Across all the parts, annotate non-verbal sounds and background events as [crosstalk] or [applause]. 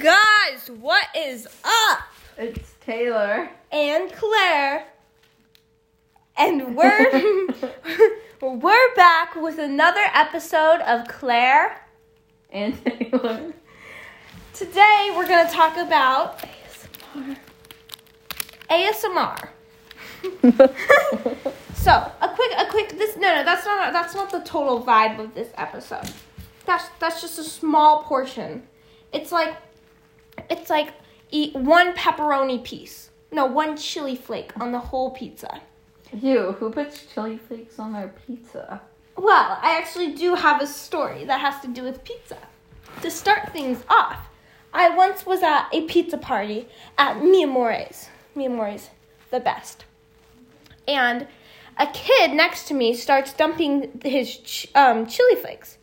guys, what is up? It's Taylor. And Claire. And we're [laughs] we're back with another episode of Claire. And Taylor. Today we're gonna talk about ASMR. [laughs] So a quick, a quick. This no, no, that's not that's not the total vibe of this episode. That's that's just a small portion. It's like, it's like eat one pepperoni piece. No, one chili flake on the whole pizza. you, who puts chili flakes on their pizza? Well, I actually do have a story that has to do with pizza. To start things off, I once was at a pizza party at Mi Amore's. Mi Amore's, the best. And a kid next to me starts dumping his ch- um, chili flakes,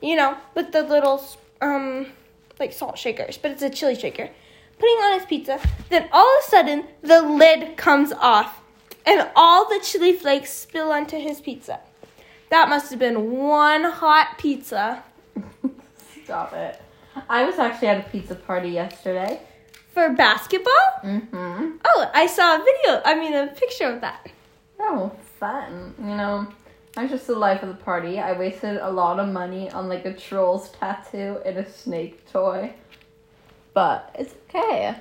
you know, with the little um, like salt shakers, but it's a chili shaker. Putting on his pizza. Then all of a sudden, the lid comes off, and all the chili flakes spill onto his pizza. That must have been one hot pizza [laughs] Stop it. I was actually at a pizza party yesterday. for basketball. Mm-hmm. Oh, I saw a video. I mean, a picture of that. Oh, fun. You know, that's just the life of the party. I wasted a lot of money on like a troll's tattoo and a snake toy. But it's okay.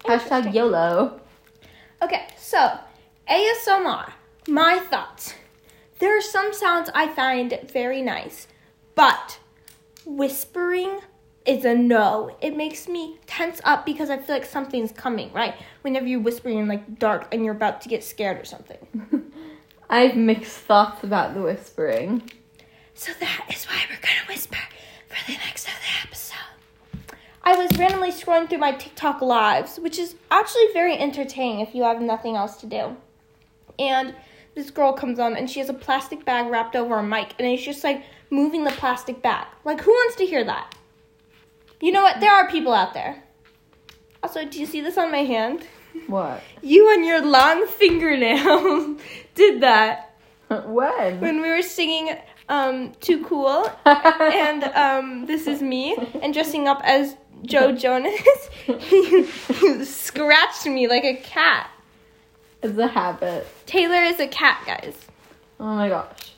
Hashtag YOLO. Okay, so ASMR. My thoughts. There are some sounds I find very nice, but whispering is a no. It makes me tense up because I feel like something's coming, right? Whenever you're whispering in like dark and you're about to get scared or something. [laughs] I have mixed thoughts about the whispering. So that is why we're gonna whisper for the next of the episode. I was randomly scrolling through my TikTok lives, which is actually very entertaining if you have nothing else to do. And this girl comes on and she has a plastic bag wrapped over a mic and it's just like moving the plastic bag. Like who wants to hear that? You know what? There are people out there. Also, do you see this on my hand? What? You and your long fingernails [laughs] did that when? when we were singing um Too Cool [laughs] and um, this is me, and dressing up as Joe [laughs] Jonas, he, he scratched me like a cat. It's a habit. Taylor is a cat, guys. Oh my gosh.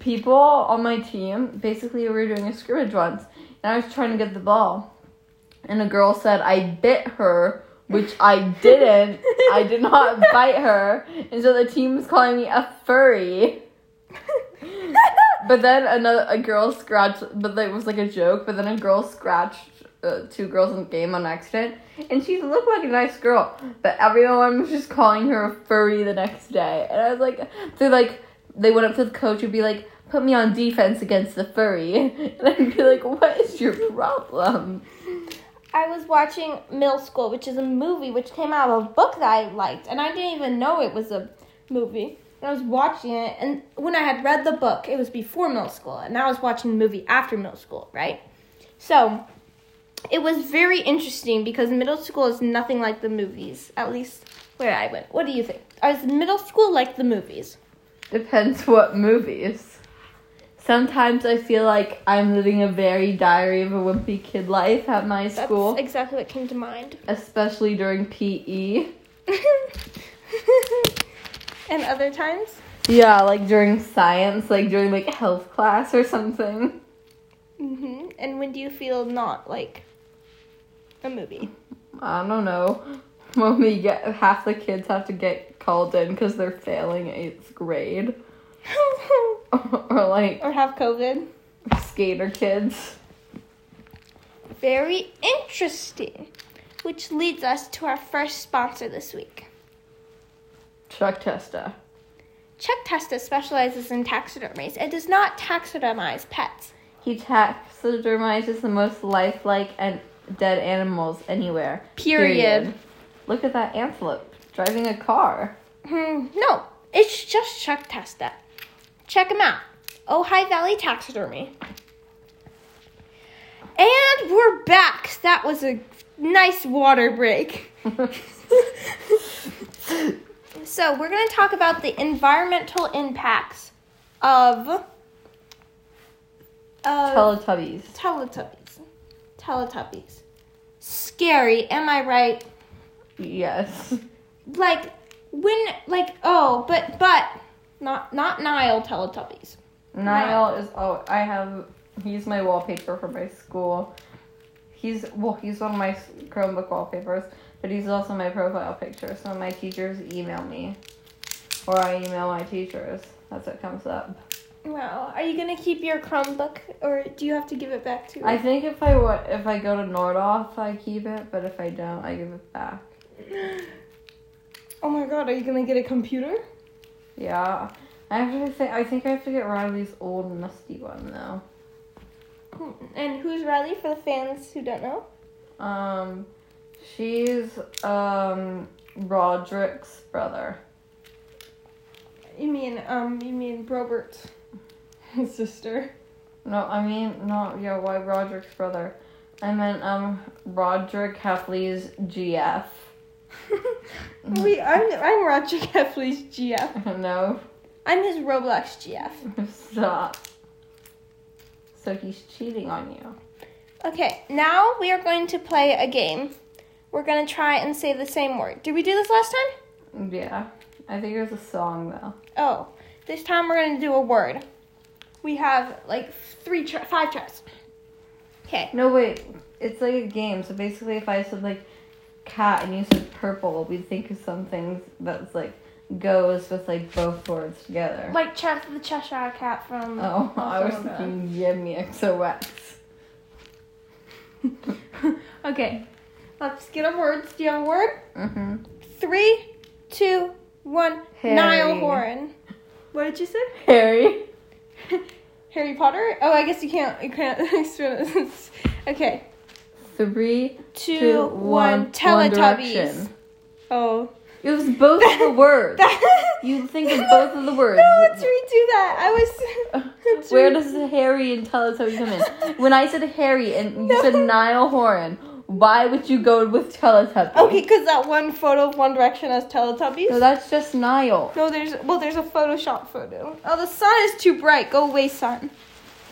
People on my team, basically, we were doing a scrimmage once, and I was trying to get the ball. And a girl said I bit her, which I didn't. I did not [laughs] bite her. And so the team was calling me a furry. But then another a girl scratched, but it was like a joke. But then a girl scratched uh, two girls in the game on accident, and she looked like a nice girl. But everyone was just calling her a furry the next day, and I was like, so like they went up to the coach and be like, "Put me on defense against the furry," [laughs] and I'd be like, "What is your problem?" I was watching Middle School, which is a movie which came out of a book that I liked, and I didn't even know it was a movie. And I was watching it, and when I had read the book, it was before middle school, and I was watching the movie after middle school, right? So it was very interesting because middle school is nothing like the movies, at least where I went. What do you think? Is middle school like the movies? Depends what movies. Sometimes I feel like I'm living a very Diary of a Wimpy Kid life at my That's school, exactly what came to mind. especially during. PE. [laughs] and other times? Yeah, like during science, like during like health class or something. hmm And when do you feel not like a movie? I don't know. [laughs] When we get half the kids have to get called in because they're failing eighth grade, [laughs] [laughs] or like or have COVID? skater kids. Very interesting. Which leads us to our first sponsor this week. Chuck Testa. Chuck Testa specializes in taxidermies. It does not taxidermize pets. He taxidermizes the most lifelike and dead animals anywhere. Period. Look at that antelope driving a car. Hmm, no, it's just Chuck Testa. Check them out. Oh, Ojai Valley Taxidermy. And we're back. That was a nice water break. [laughs] so, we're going to talk about the environmental impacts of, of Teletubbies. Teletubbies. Teletubbies. Scary, am I right? Yes. Like when like oh, but but not not Niall Teletubbies. Niall is oh I have he's my wallpaper for my school. He's well he's one of my Chromebook wallpapers, but he's also my profile picture. So my teachers email me, or I email my teachers. That's what comes up. Wow. Are you gonna keep your Chromebook or do you have to give it back to I think if I wa- if I go to Nordoff, I keep it, but if I don't, I give it back. [gasps] Oh my god, are you gonna get a computer? Yeah, I have to think I think I have to get Riley's old musty one though. And who's Riley for the fans who don't know? Um, she's um Roderick's brother. You mean um you mean Robert's sister. No, I mean no. Yeah, why Roderick's brother? I meant um Rodrick Heffley's GF. Wait, I'm I'm Roger Heffley's GF. [laughs] no, I'm his Roblox GF. stop. So he's cheating on you. Okay, now we are going to play a game. We're gonna try and say the same word. Did we do this last time? Yeah, I think it was a song though. Oh, this time we're gonna do a word. We have like three, five tries. Okay. No, wait. It's like a game. So basically, if I said like cat and you said purple, we'd think of something that's like goes with like both words together. Like Ches- the Cheshire Cat from. oh, [laughs] I was thinking Yummy XOX. [laughs] okay, let's get our words. Do you have a word? Mm-hmm. Three, two, one. Harry. Niall Horan. What did you say? Harry. [laughs] Harry Potter? Oh, I guess you can't. You can't okay. Three, Two, two, one. one. Teletubbies. Oh. It was both of the [laughs] words. You think of both of the [laughs] words. No, let's redo that. I was. [laughs] Where re- does Harry and Teletubby come in? When I said Harry and you No. said Niall Horan, why would you go with Teletubby? Okay, because that one photo of One Direction has Teletubbies. So that's just Niall. No, there's well, there's a Photoshop photo. Oh, the sun is too bright. Go away, sun.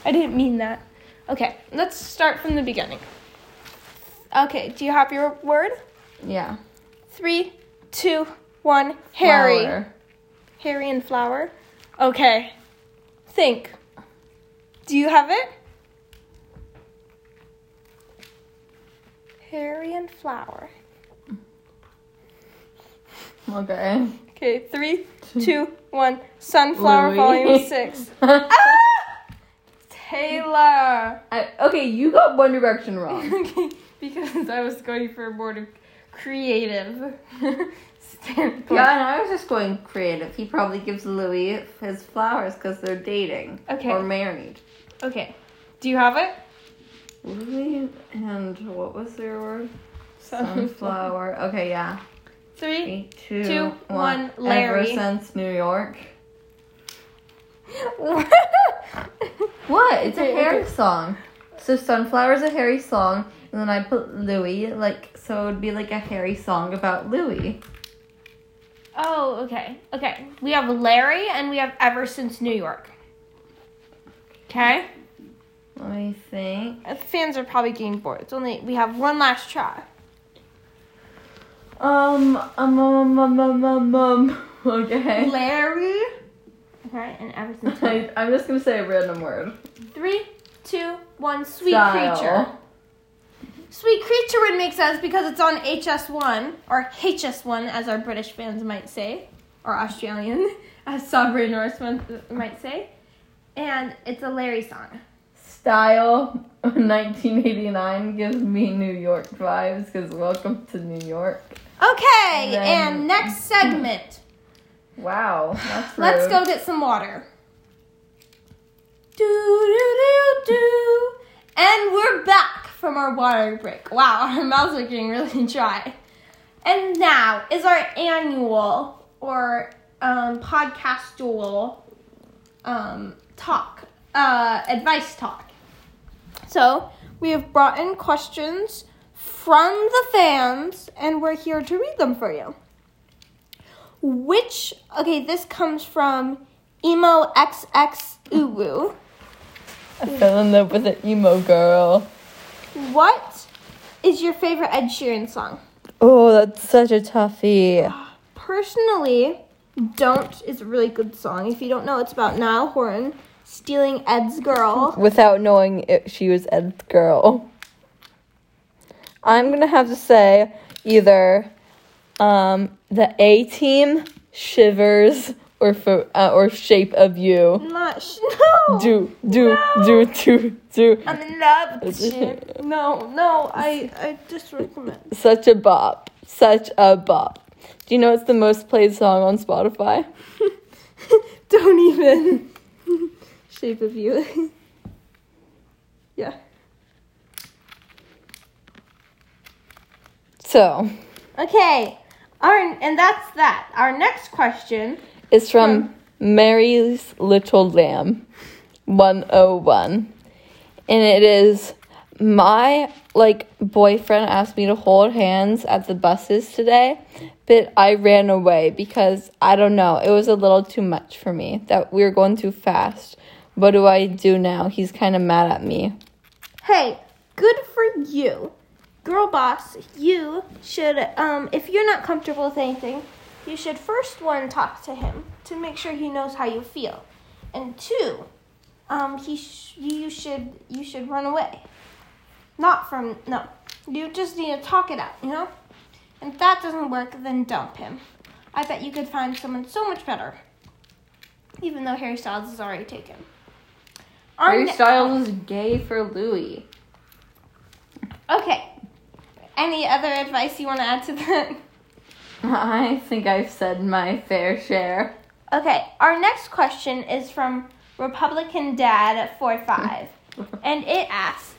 I didn't mean that. Okay, let's start from the beginning. Okay, do you have your word? Yeah. Three, two, one. Harry. Flower. Harry and flower. Okay. Think. Do you have it? Harry and flower. Okay. Okay, three, two, one. Sunflower Louis. Volume Six. [laughs] Ah! Taylor. I, okay, you got One Direction wrong. [laughs] okay, because I was going for more to creative [laughs] standpoint. Yeah, and I was just going creative. He probably gives Louis his flowers because they're dating Okay. or married. Okay. Do you have it? Louis and what was their word? Sunflower. Okay, yeah. Three. Three, two, Two, one, Larry. Ever since New York. [laughs] What? It's a Harry song. So Sunflower is a Harry song, and then I put Louis, like, so it would be like a Harry song about Louis. Oh, okay. Okay. We have Larry and we have Ever Since New York. Okay? Let me think. Uh, Fans are probably getting bored. It's only we have one last try. Um, um, um, um, um, um, um. [laughs] Okay. Larry. Okay, and Ever Since I, [laughs] I'm just gonna say a random word. Three, two, one. Sweet Style. creature. Sweet creature would make sense because it's on HS1 or HS1 as our British fans might say, or Australian [laughs] as Sabri Norse might say, and it's a Larry song. Style 1989 gives me New York vibes because welcome to New York. Okay, And then- and next segment. [laughs] Wow. Let's go get some water. Do do do do. And we're back from our water break. Wow, [laughs] our mouths are getting really [laughs] dry. And now is our annual or um, podcastual um, talk, uh, advice talk. So we have brought in questions from the fans, and we're here to read them for you. Which okay, this comes from emo XX uwu. I fell in love with an emo girl. What is your favorite Ed Sheeran song? Oh, that's such a toughie. [gasps] Personally, Don't is a really good song. If you don't know, it's about Niall Horan stealing Ed's girl. [laughs] Without knowing if she was Ed's girl. I'm gonna have to say either um, the A team, Shivers, or fo- uh, or Shape of You. Not sh- no. Do do No. do do do. I'm in love with shit. No, no, I I just recommend. Such a bop. Such a bop. Do you know it's the most played song on Spotify? [laughs] Don't even. [laughs] Shape of you. [laughs] yeah. So Okay. Our and that's that. Our next question. It's from Mary's Little Lamb 101. And it is my like boyfriend asked me to hold hands at the buses today, but I ran away because I don't know, it was a little too much for me that we were going too fast. What do I do now? He's kind of mad at me. Hey, good for you. Girl boss, you should um if you're not comfortable with anything, you should first one talk to him to make sure he knows how you feel. And two, um he sh- you should you should run away. Not from no. You just need to talk it out, you know? And if that doesn't work, then dump him. I bet you could find someone so much better. Even though Harry Styles is already taken. Our Harry ne- Styles is gay for Louis. Okay. Any other advice you want to add to that? [laughs] [laughs] I think I've said my fair share. Okay, our next question is from Republican Dad 45. [laughs] and it asks,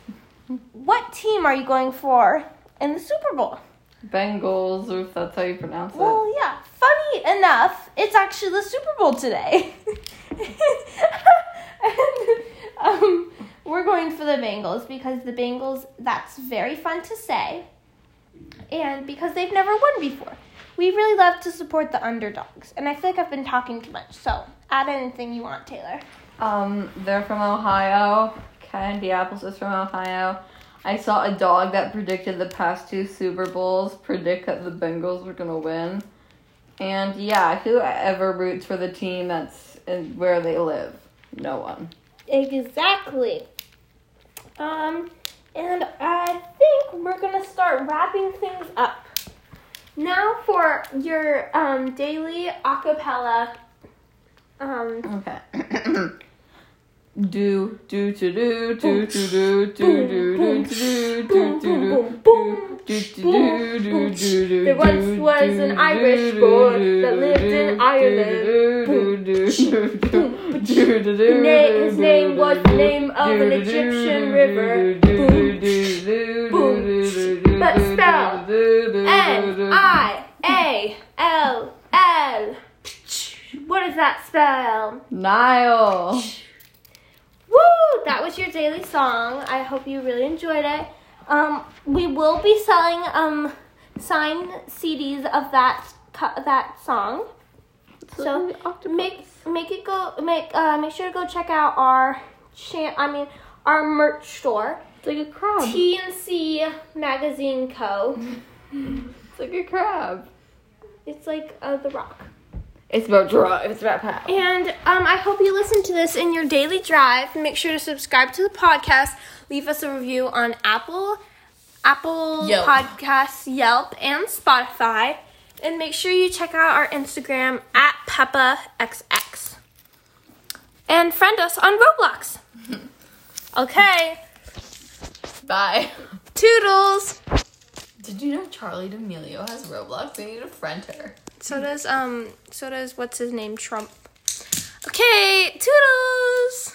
What team are you going for in the Super Bowl? Bengals, or if that's how you pronounce it. Well, yeah, funny enough, it's actually the Super Bowl today. [laughs] and, um, we're going for the Bengals because the Bengals, that's very fun to say. And because they've never won before. We really love to support the underdogs. And I feel like I've been talking too much. So add anything you want, Taylor. Um, they're from Ohio. Candy Apples is from Ohio. I saw a dog that predicted the past two Super Bowls predict that the Bengals were gonna win. And yeah, whoever roots for the team that's in where they live? No one. Exactly. Um, and I think we're gonna start wrapping things up. Now for your um daily acapella. Um, Okay. do do to do do to do do do do to do do do do do do do do do There once was an Irish boy that lived in Ireland. His Na- his name was the name of an Egyptian river. That spell? Nile. Woo! That was your daily song. I hope you really enjoyed it. Um, we will be selling um signed CDs of that that song. So make make it go make uh make sure to go check out our chan- I mean our merch store. It's like a crab. TNC Magazine Co. [laughs] It's like a crab. It's like uh, the rock. It's about drive. It's about power. And um, I hope you listen to this in your daily drive. Make sure to subscribe to the podcast. Leave us a review on Apple, Apple Yelp. Podcasts, Yelp, and Spotify. And make sure you check out our Instagram at PeppaXX. And friend us on Roblox. [laughs] okay, Bye. toodles. Did you know Charli D'Amelio has Roblox? They need to friend her. So does um. So does what's his name? Trump. Okay, toodles.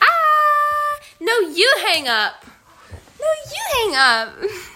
Ah! No, you hang up. No, you hang up. [laughs]